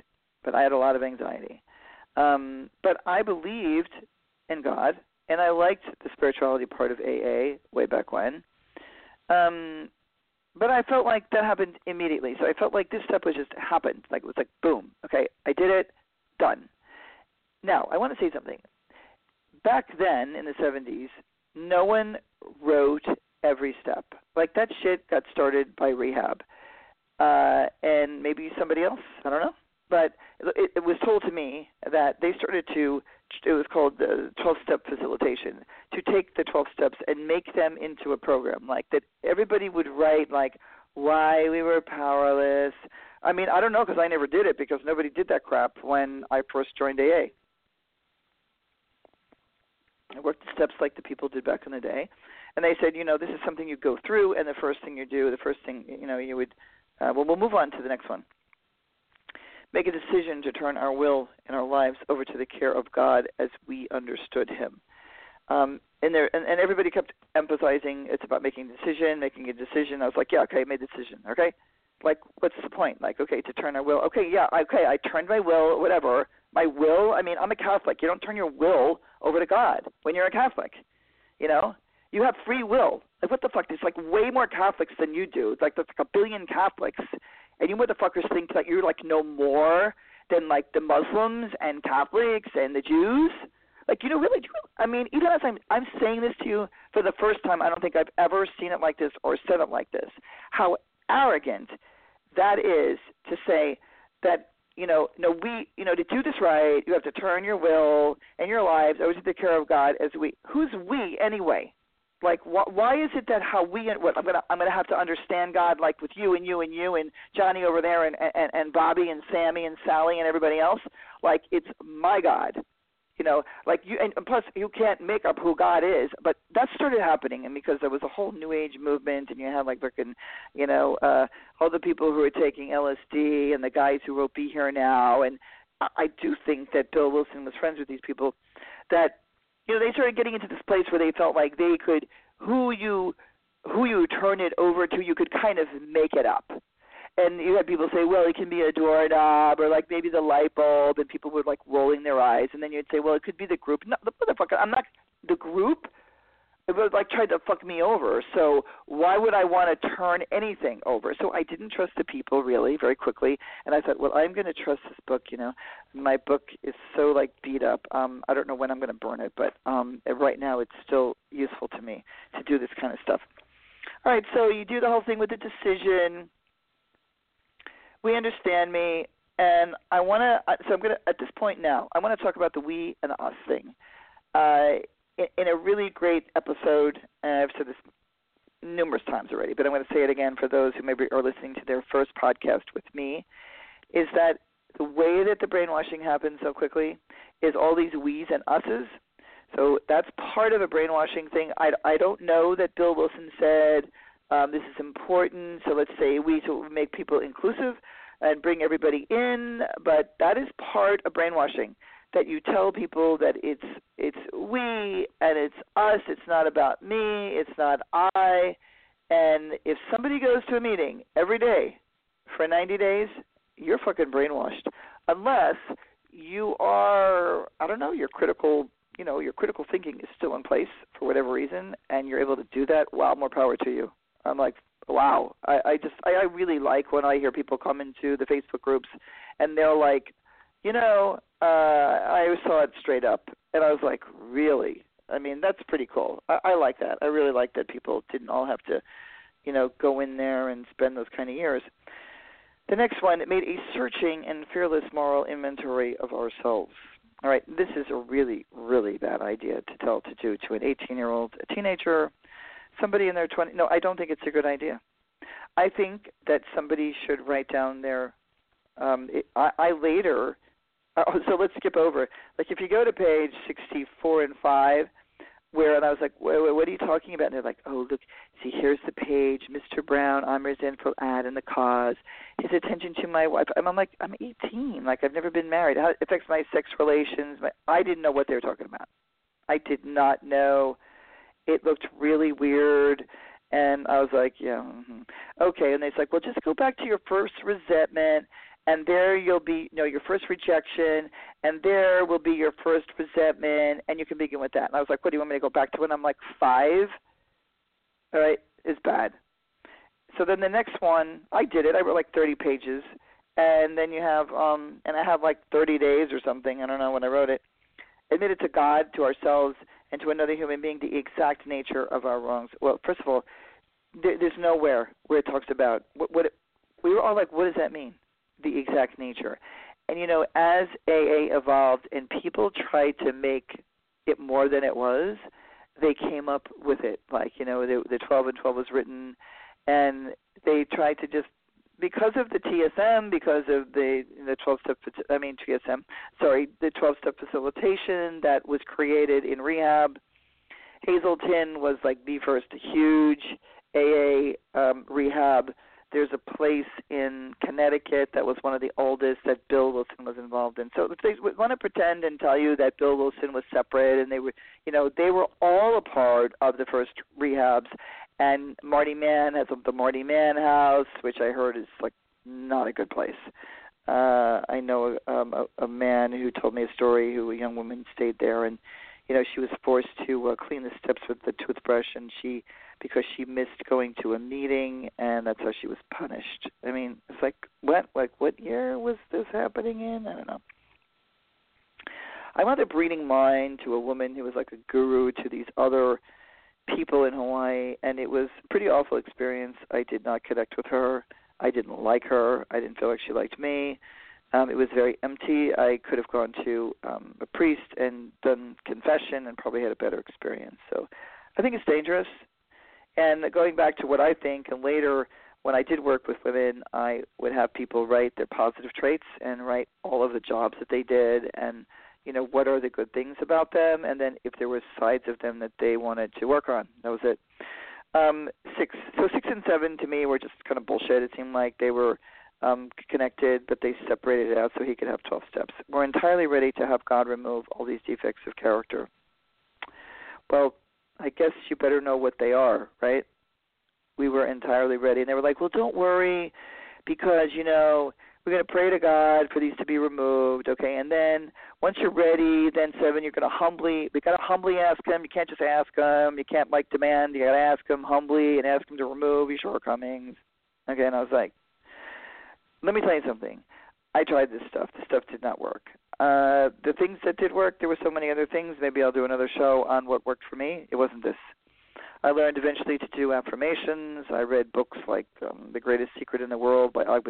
but i had a lot of anxiety. Um but i believed in god and i liked the spirituality part of aa way back when. Um but I felt like that happened immediately. So I felt like this step was just happened. Like it was like boom. Okay, I did it. Done. Now I want to say something. Back then in the 70s, no one wrote every step. Like that shit got started by rehab, uh, and maybe somebody else. I don't know. But it, it was told to me that they started to it was called the 12 step facilitation to take the 12 steps and make them into a program like that everybody would write like why we were powerless i mean i don't know because i never did it because nobody did that crap when i first joined aa i worked the steps like the people did back in the day and they said you know this is something you go through and the first thing you do the first thing you know you would Uh, well, we'll move on to the next one. Make a decision to turn our will and our lives over to the care of God as we understood Him. Um, and there, and, and everybody kept emphasizing it's about making a decision, making a decision. I was like, yeah, okay, I made a decision. Okay, like, what's the point? Like, okay, to turn our will. Okay, yeah, okay, I turned my will, whatever. My will. I mean, I'm a Catholic. You don't turn your will over to God when you're a Catholic. You know, you have free will. Like, what the fuck? There's like way more Catholics than you do. Like there's like a billion Catholics, and you motherfuckers think that you're like no more than like the Muslims and Catholics and the Jews. Like, you know, really, I mean, even as I'm I'm saying this to you for the first time, I don't think I've ever seen it like this or said it like this. How arrogant that is to say that you know, no, we, you know, to do this right, you have to turn your will and your lives over to the care of God. As we, who's we anyway? Like, wh- why is it that how we, what I'm gonna, I'm gonna have to understand God like with you and you and you and Johnny over there and and and Bobby and Sammy and Sally and everybody else? Like, it's my God you know, like you, and plus you can't make up who God is. But that started happening, and because there was a whole New Age movement, and you had like freaking, you know, uh, all the people who were taking LSD, and the guys who wrote "Be Here Now," and I, I do think that Bill Wilson was friends with these people. That you know, they started getting into this place where they felt like they could who you who you turn it over to, you could kind of make it up and you had people say, well, it can be a doorknob or like maybe the light bulb, and people were like rolling their eyes, and then you'd say, well, it could be the group. No, the motherfucker, I'm not the group. It was like tried to fuck me over. So why would I want to turn anything over? So I didn't trust the people really very quickly, and I thought, well, I'm going to trust this book. You know, my book is so like beat up. Um, I don't know when I'm going to burn it, but um, right now it's still useful to me to do this kind of stuff. All right, so you do the whole thing with the decision we understand me, and I want to. So I'm going to at this point now. I want to talk about the we and the us thing. Uh, in, a really great episode, and I've said this numerous times already, but I'm going to say it again for those who maybe are listening to their first podcast with me, is that the way that the brainwashing happens so quickly is all these we's and us's. So that's part of a brainwashing thing. I, I don't know that Bill Wilson said um, this is important. So let's say we to make people inclusive and bring everybody in, but that is part of brainwashing. That you tell people that it's it's we and it's us. It's not about me. It's not I. And if somebody goes to a meeting every day for 90 days, you're fucking brainwashed. Unless you are, I don't know, your critical, you know, your critical thinking is still in place for whatever reason, and you're able to do that. Wow, more power to you. I'm like, wow. I, I just I, I really like when I hear people come into the Facebook groups and they're like, you know, uh, I saw it straight up, and I was like, really? I mean, that's pretty cool. I, I like that. I really like that people didn't all have to, you know, go in there and spend those kind of years. The next one, it made a searching and fearless moral inventory of ourselves. All right, this is a really, really bad idea to tell to do to an 18 year old, a teenager, somebody in their 20 no i don't think it's a good idea i think that somebody should write down their um it, i i later uh, so let's skip over like if you go to page 64 and 5 where and I was like, wait, wait, what are you talking about? And they're like, oh, look, see, here's the page, Mr. Brown, I'm resentful ad and the cause, his attention to my wife. I'm, I'm like, I'm 18, like I've never been married. How it affects my sex relations. My, I didn't know what they were talking about. I did not know it looked really weird and I was like, yeah, mm-hmm. okay. And they's like, well, just go back to your first resentment, and there you'll be, you know, your first rejection, and there will be your first resentment, and you can begin with that. And I was like, what do you want me to go back to when I'm like five? All right, is bad. So then the next one, I did it. I wrote like 30 pages, and then you have, um, and I have like 30 days or something. I don't know when I wrote it. Admit it to God, to ourselves, and to another human being the exact nature of our wrongs. Well, first of all, there, there's nowhere where it talks about what, what it, we were all like, what does that mean? The exact nature. And you know, as AA evolved and people tried to make it more than it was, they came up with it. Like you know, the, the 12 and 12 was written, and they tried to just because of the TSM, because of the the 12 step, I mean TSM, sorry, the 12 step facilitation that was created in rehab. Hazelden was like the first huge AA um, rehab there's a place in Connecticut that was one of the oldest that Bill Wilson was involved in. So if they want to pretend and tell you that Bill Wilson was separate and they were, you know, they were all a part of the first rehabs. And Marty Mann has the Marty Mann House, which I heard is like not a good place. Uh, I know um, a, a man who told me a story who a young woman stayed there and you know she was forced to uh, clean the steps with the toothbrush and she because she missed going to a meeting and that's how she was punished. I mean it's like what like what year was this happening in? I don't know. I wound up reading mine to a woman who was like a guru to these other people in hawaii and it was a pretty awful experience. I did not connect with her. I didn't like her. I didn't feel like she liked me um, it was very empty. I could have gone to um, a priest and done confession and probably had a better experience. So I think it's dangerous. And going back to what I think, and later when I did work with women, I would have people write their positive traits and write all of the jobs that they did and you know what are the good things about them and then if there were sides of them that they wanted to work on that was it um six so six and seven to me were just kind of bullshit it seemed like they were um, connected, but they separated it out so he could have 12 steps. We're entirely ready to have God remove all these defects of character. Well, I guess you better know what they are, right? We were entirely ready. And they were like, well, don't worry because, you know, we're going to pray to God for these to be removed, okay? And then once you're ready, then seven, you're going to humbly, we got to humbly ask Him. You can't just ask Him. You can't like demand. You got to ask Him humbly and ask Him to remove your shortcomings. Okay, and I was like, let me tell you something. I tried this stuff. This stuff did not work. Uh, the things that did work, there were so many other things. Maybe I'll do another show on what worked for me. It wasn't this. I learned eventually to do affirmations. I read books like um, The Greatest Secret in the World by Og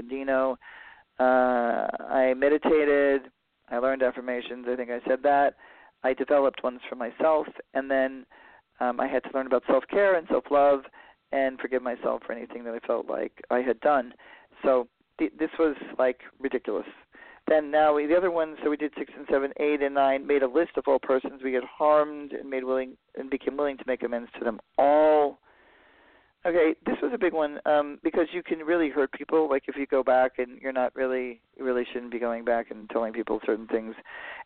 Uh, I meditated. I learned affirmations. I think I said that. I developed ones for myself, and then um, I had to learn about self care and self love and forgive myself for anything that I felt like I had done. So this was like ridiculous. Then now we, the other ones, so we did six and seven, eight and nine, made a list of all persons we had harmed and made willing and became willing to make amends to them all. Okay, this was a big one um, because you can really hurt people. Like if you go back and you're not really, you really shouldn't be going back and telling people certain things,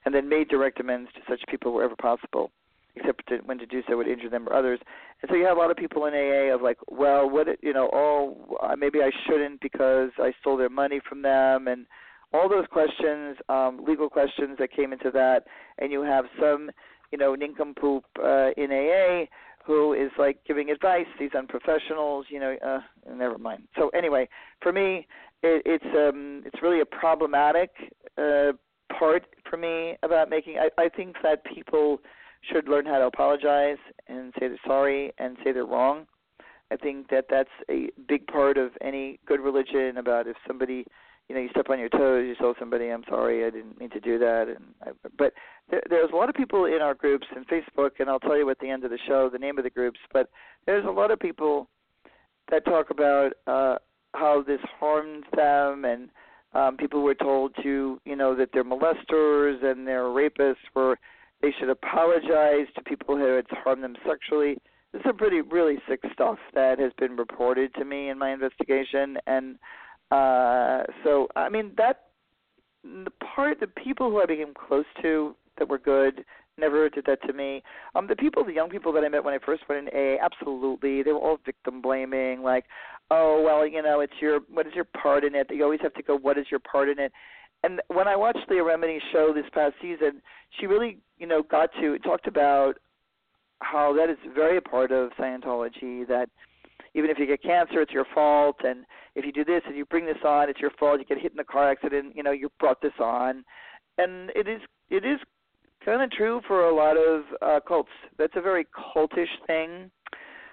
and then made direct amends to such people wherever possible except to, when to do so would injure them or others. And so you have a lot of people in AA of like, well, what you know, oh, maybe I shouldn't because I stole their money from them, and all those questions, um, legal questions that came into that. And you have some, you know, nincompoop uh, in AA who is like giving advice. These unprofessionals, you know, uh, never mind. So anyway, for me, it, it's um, it's really a problematic uh, part for me about making. I, I think that people should learn how to apologize and say they're sorry and say they're wrong. I think that that's a big part of any good religion. About if somebody, you know, you step on your toes, you tell somebody, "I'm sorry, I didn't mean to do that." And I, but there, there's a lot of people in our groups in Facebook, and I'll tell you at the end of the show the name of the groups. But there's a lot of people that talk about uh, how this harmed them, and um, people were told to, you know, that they're molesters and they're rapists for they should apologize to people who had harmed them sexually. This is some pretty really sick stuff that has been reported to me in my investigation, and uh, so I mean that the part the people who I became close to that were good never did that to me. Um, the people, the young people that I met when I first went in AA, absolutely, they were all victim blaming, like, oh well, you know, it's your what is your part in it? You always have to go, what is your part in it? And when I watched Leah Remini's show this past season, she really, you know, got to talked about how that is very a part of Scientology. That even if you get cancer, it's your fault, and if you do this and you bring this on, it's your fault. You get hit in a car accident, you know, you brought this on, and it is it is kind of true for a lot of uh, cults. That's a very cultish thing.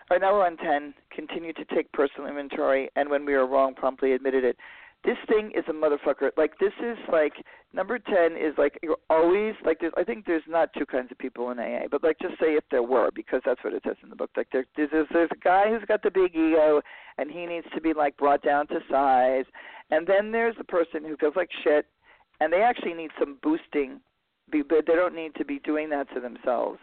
All right, now we're on 10. Continue to take personal inventory, and when we are wrong, promptly admitted it this thing is a motherfucker. Like this is like number ten is like you're always like there's I think there's not two kinds of people in AA, but like just say if there were because that's what it says in the book. Like there, there's there's a guy who's got the big ego and he needs to be like brought down to size, and then there's the person who feels like shit and they actually need some boosting, but they don't need to be doing that to themselves.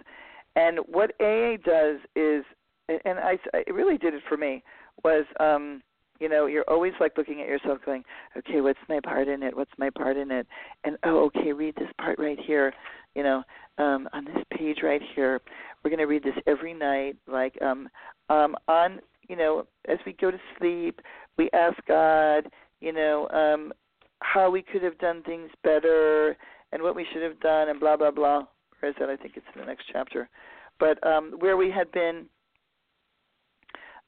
And what AA does is, and I it really did it for me was um You know, you're always like looking at yourself, going, "Okay, what's my part in it? What's my part in it?" And oh, okay, read this part right here. You know, um, on this page right here, we're going to read this every night. Like um, um, on, you know, as we go to sleep, we ask God, you know, um, how we could have done things better and what we should have done, and blah blah blah. Where is that? I think it's in the next chapter. But um, where we had been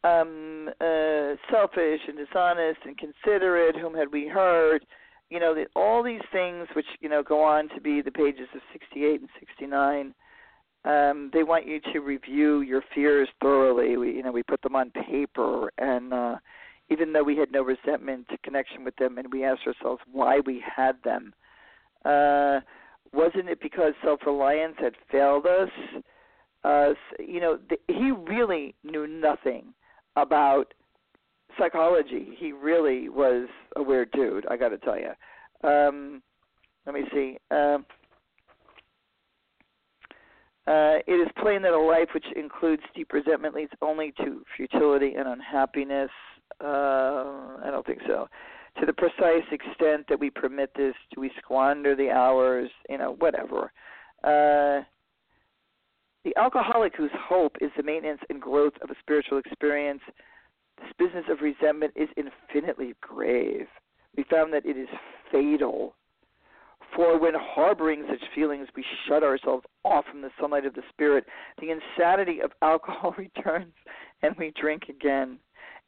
um, uh, selfish and dishonest and considerate, whom had we hurt? You know, the, all these things which you know go on to be the pages of 68 and 69. Um, they want you to review your fears thoroughly. We, you know, we put them on paper, and uh, even though we had no resentment connection with them, and we asked ourselves why we had them. Uh, wasn't it because self-reliance had failed us? Uh, you know, the, he really knew nothing about psychology. He really was a weird dude. I got to tell you. Um, let me see. Um, uh, it is plain that a life which includes deep resentment leads only to futility and unhappiness. Uh, I don't think so. To the precise extent that we permit this, do we squander the hours? You know, whatever. Uh, the alcoholic whose hope is the maintenance and growth of a spiritual experience, this business of resentment is infinitely grave. We found that it is fatal. For when harboring such feelings, we shut ourselves off from the sunlight of the Spirit. The insanity of alcohol returns, and we drink again.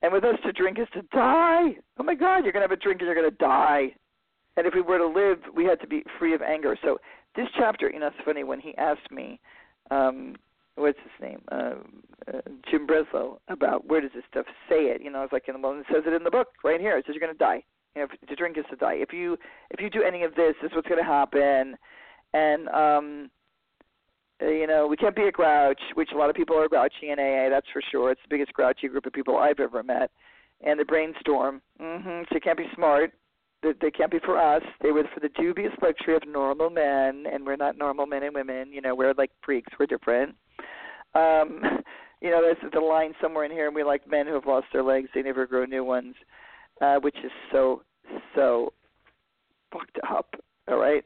And with us, to drink is to die. Oh my God, you're going to have a drink and you're going to die. And if we were to live, we had to be free of anger. So this chapter, you know, it's funny when he asked me, um, what's his name, uh, uh, Jim Breslo, about where does this stuff say it? You know, it's like in the well, it says it in the book right here. It says you're going to die. You know, if, to drink is to die. If you if you do any of this, this is what's going to happen. And um, uh, you know, we can't be a grouch, which a lot of people are grouchy in AA. That's for sure. It's the biggest grouchy group of people I've ever met. And the brainstorm. Mm-hmm. So you can't be smart. They, can't be for us. They were for the dubious luxury of normal men, and we're not normal men and women. You know, we're like freaks. We're different. Um, you know, there's the line somewhere in here, and we like men who have lost their legs. They never grow new ones, uh, which is so so fucked up. All right.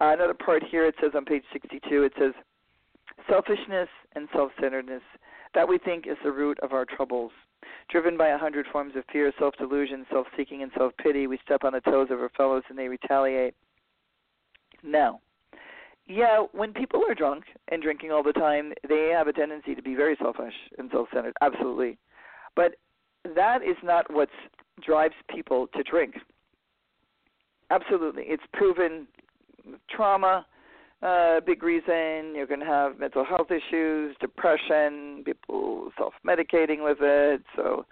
Uh, another part here. It says on page 62. It says selfishness and self-centeredness. That we think is the root of our troubles. Driven by a hundred forms of fear, self delusion, self seeking, and self pity, we step on the toes of our fellows and they retaliate. Now, yeah, when people are drunk and drinking all the time, they have a tendency to be very selfish and self centered. Absolutely. But that is not what drives people to drink. Absolutely. It's proven trauma, big reason. You're going to have mental health issues, depression, people self medicating with it. So,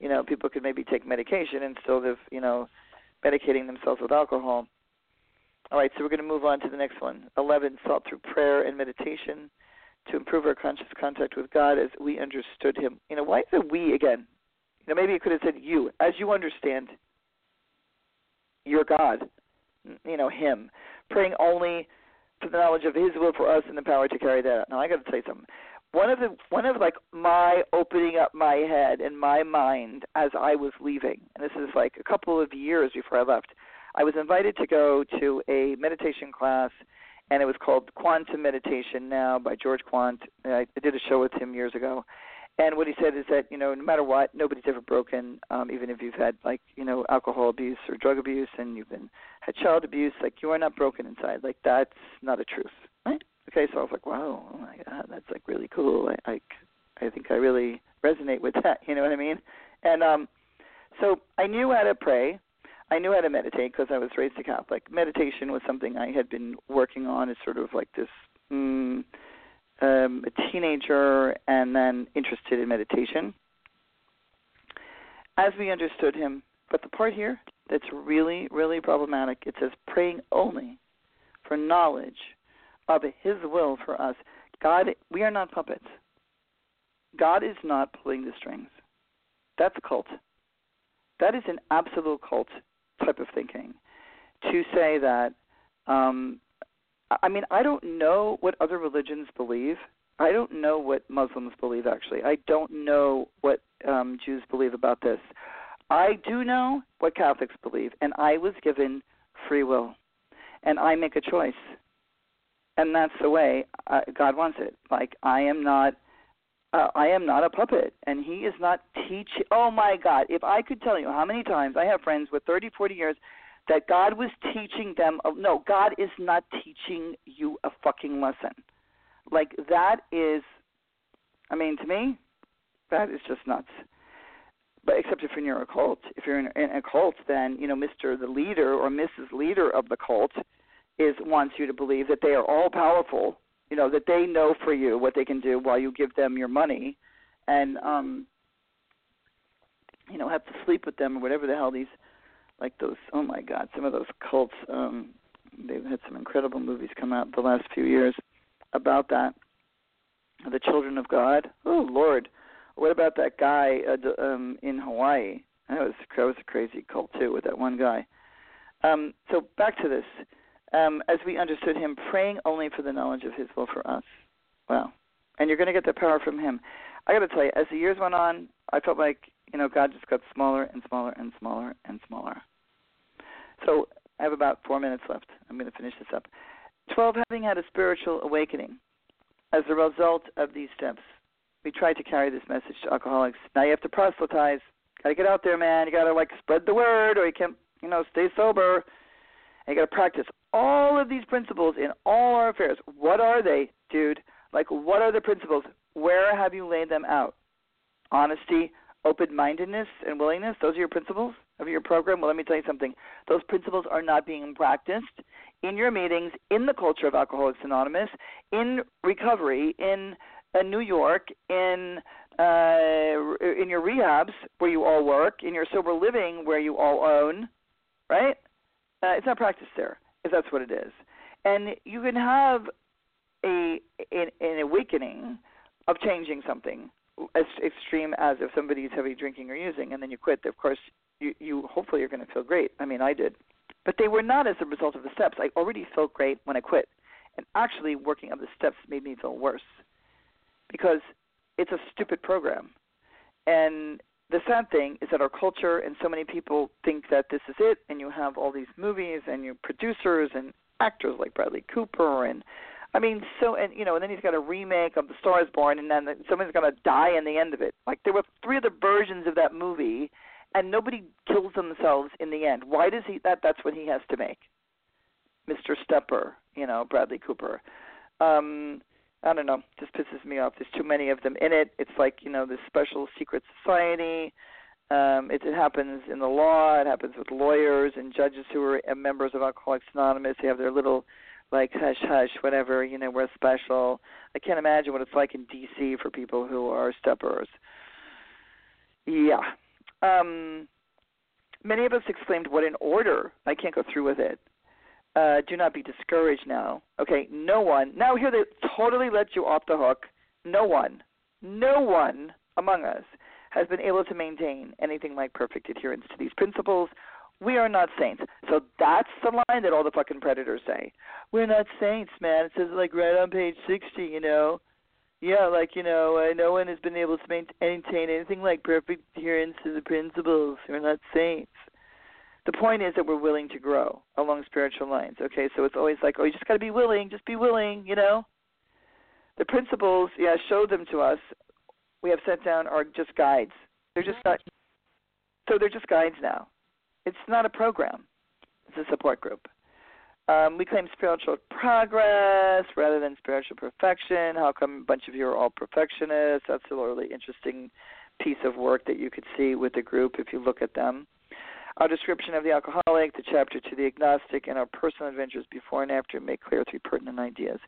you know, people could maybe take medication instead of, you know, medicating themselves with alcohol. All right, so we're going to move on to the next one. 11, sought through prayer and meditation to improve our conscious contact with God as we understood Him. You know, why is it we again? You know, maybe it could have said you, as you understand your God, you know, Him. Praying only for the knowledge of His will for us and the power to carry that out. Now, I got to tell you something. One of the one of like my opening up my head and my mind as I was leaving, and this is like a couple of years before I left I was invited to go to a meditation class, and it was called Quantum Meditation now by George Quant. I did a show with him years ago. And what he said is that you know, no matter what, nobody's ever broken. Um, even if you've had like you know alcohol abuse or drug abuse, and you've been had child abuse, like you are not broken inside. Like that's not a truth, right? Okay, so I was like, wow, oh my god, that's like really cool. I I, I think I really resonate with that. You know what I mean? And um, so I knew how to pray. I knew how to meditate because I was raised a Catholic. Meditation was something I had been working on as sort of like this mm, um, a teenager and then interested in meditation. As we understood him, but the part here that's really, really problematic, it says praying only for knowledge of his will for us. God, we are not puppets. God is not pulling the strings. That's cult. That is an absolute cult type of thinking to say that um I mean I don't know what other religions believe. I don't know what Muslims believe actually. I don't know what um Jews believe about this. I do know what Catholics believe, and I was given free will, and I make a choice, and that's the way uh, God wants it. Like I am not. Uh, I am not a puppet, and he is not teaching. Oh my God! If I could tell you how many times I have friends with 30, 40 years that God was teaching them. No, God is not teaching you a fucking lesson. Like that is, I mean, to me, that is just nuts. But except if you're in a cult, if you're in, in a cult, then you know, Mister the leader or Mrs. Leader of the cult is wants you to believe that they are all powerful. You know that they know for you what they can do while you give them your money, and um, you know have to sleep with them or whatever the hell these like those oh my god some of those cults um they've had some incredible movies come out the last few years about that. The children of god. Oh lord. What about that guy uh, um in hawaii? That was that was a crazy cult too with that one guy. Um so back to this. Um as we understood him praying only for the knowledge of his will for us. Wow. And you're going to get the power from him. I got to tell you as the years went on i felt like you know god just got smaller and smaller and smaller and smaller so I have about four minutes left. I'm going to finish this up. 12. Having had a spiritual awakening as a result of these steps, we try to carry this message to alcoholics. Now you have to proselytize. Got to get out there, man. You got to like spread the word, or you can't, you know, stay sober. And you got to practice all of these principles in all our affairs. What are they, dude? Like, what are the principles? Where have you laid them out? Honesty, open mindedness, and willingness. Those are your principles of your program? Well, let me tell you something. Those principles are not being practiced in your meetings, in the culture of Alcoholics Anonymous, in recovery, in uh, New York, in uh, in your rehabs where you all work, in your sober living where you all own, right? Uh, it's not practiced there, if that's what it is. And you can have a an, an awakening of changing something as extreme as if somebody's heavy drinking or using, and then you quit. Of course, you, you hopefully you're going to feel great. I mean, I did, but they were not as a result of the steps. I already felt great when I quit, and actually working up the steps made me feel worse because it's a stupid program. And the sad thing is that our culture and so many people think that this is it, and you have all these movies and you producers and actors like Bradley Cooper and I mean, so and you know, and then he's got a remake of The Star Is Born, and then somebody's gonna die in the end of it. Like there were three other versions of that movie, and nobody kills themselves in the end. Why does he that that's what he has to make? Mr. Stepper, you know, Bradley Cooper. Um I don't know, just pisses me off. There's too many of them in it. It's like, you know, this special secret society. Um it, it happens in the law, it happens with lawyers and judges who are members of Alcoholics Anonymous. They have their little like hush hush whatever you know we're special i can't imagine what it's like in dc for people who are steppers yeah um, many of us exclaimed, What an order! I can't go through with it. Uh, do not be discouraged now. Okay, no one, now here they totally let you off the hook. No one, no one among us has been able to maintain anything like perfect adherence to these principles. We are not saints. So that's the line that all the fucking predators say. We're not saints, man. It says like right on page 60, you know. Yeah, like you know, uh, no one has been able to maintain anything like perfect adherence to the principles. We're not saints. The point is that we're willing to grow along spiritual lines. Okay, so it's always like, oh, you just got to be willing. Just be willing. You know. The principles, yeah, show them to us. We have set down are just guides. They're just not. So they're just guides now. It's not a program. It's a support group. Um, we claim spiritual progress rather than spiritual perfection. How come a bunch of you are all perfectionists? That's a really interesting piece of work that you could see with the group if you look at them. Our description of the alcoholic, the chapter to the agnostic, and our personal adventures before and after make clear three pertinent ideas.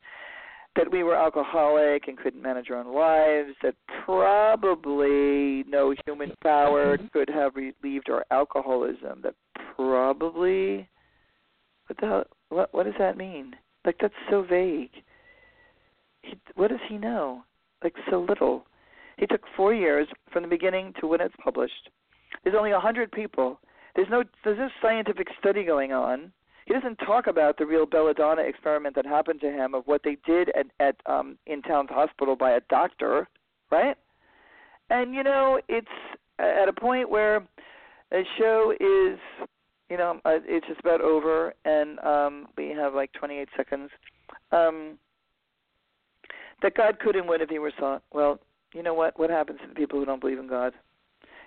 That we were alcoholic and couldn't manage our own lives, that probably no human power could have relieved our alcoholism, that probably what the hell what what does that mean? Like that's so vague. He, what does he know? Like so little. He took four years from the beginning to when it's published. There's only a hundred people. There's no there's no scientific study going on. He doesn't talk about the real belladonna experiment that happened to him of what they did at at um in Towns Hospital by a doctor, right? And you know, it's at a point where the show is, you know, uh, it's just about over, and um, we have like 28 seconds. Um, that God couldn't win if He were sought. Well, you know what? What happens to the people who don't believe in God?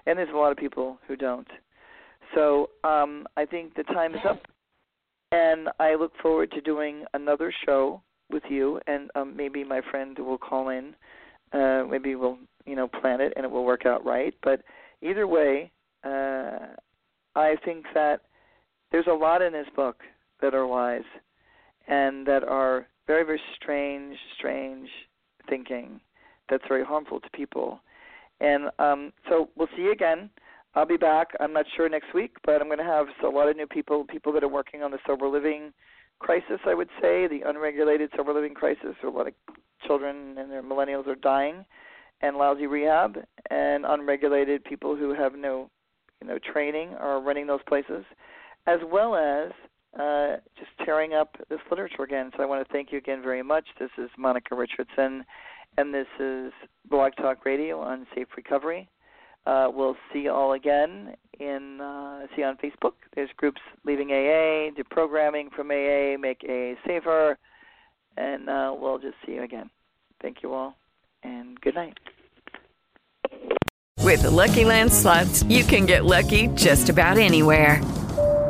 And there's a lot of people who don't. So um, I think the time is up, and I look forward to doing another show with you, and um, maybe my friend will call in. Uh, maybe we'll you know plan it and it will work out right. But either way, uh, I think that there's a lot in this book that are wise, and that are very very strange strange thinking that's very harmful to people. And um, so we'll see you again. I'll be back. I'm not sure next week, but I'm going to have a lot of new people, people that are working on the sober living crisis, I would say, the unregulated sober living crisis. A lot of children and their millennials are dying and lousy rehab, and unregulated people who have no, you know, training are running those places, as well as uh, just tearing up this literature again. So I want to thank you again very much. This is Monica Richardson, and this is Blog Talk Radio on Safe Recovery. Uh, we'll see you all again in uh, see on Facebook. There's groups leaving AA, deprogramming from AA, make AA safer, and uh, we'll just see you again. Thank you all, and good night. With the Lucky Land slots, you can get lucky just about anywhere.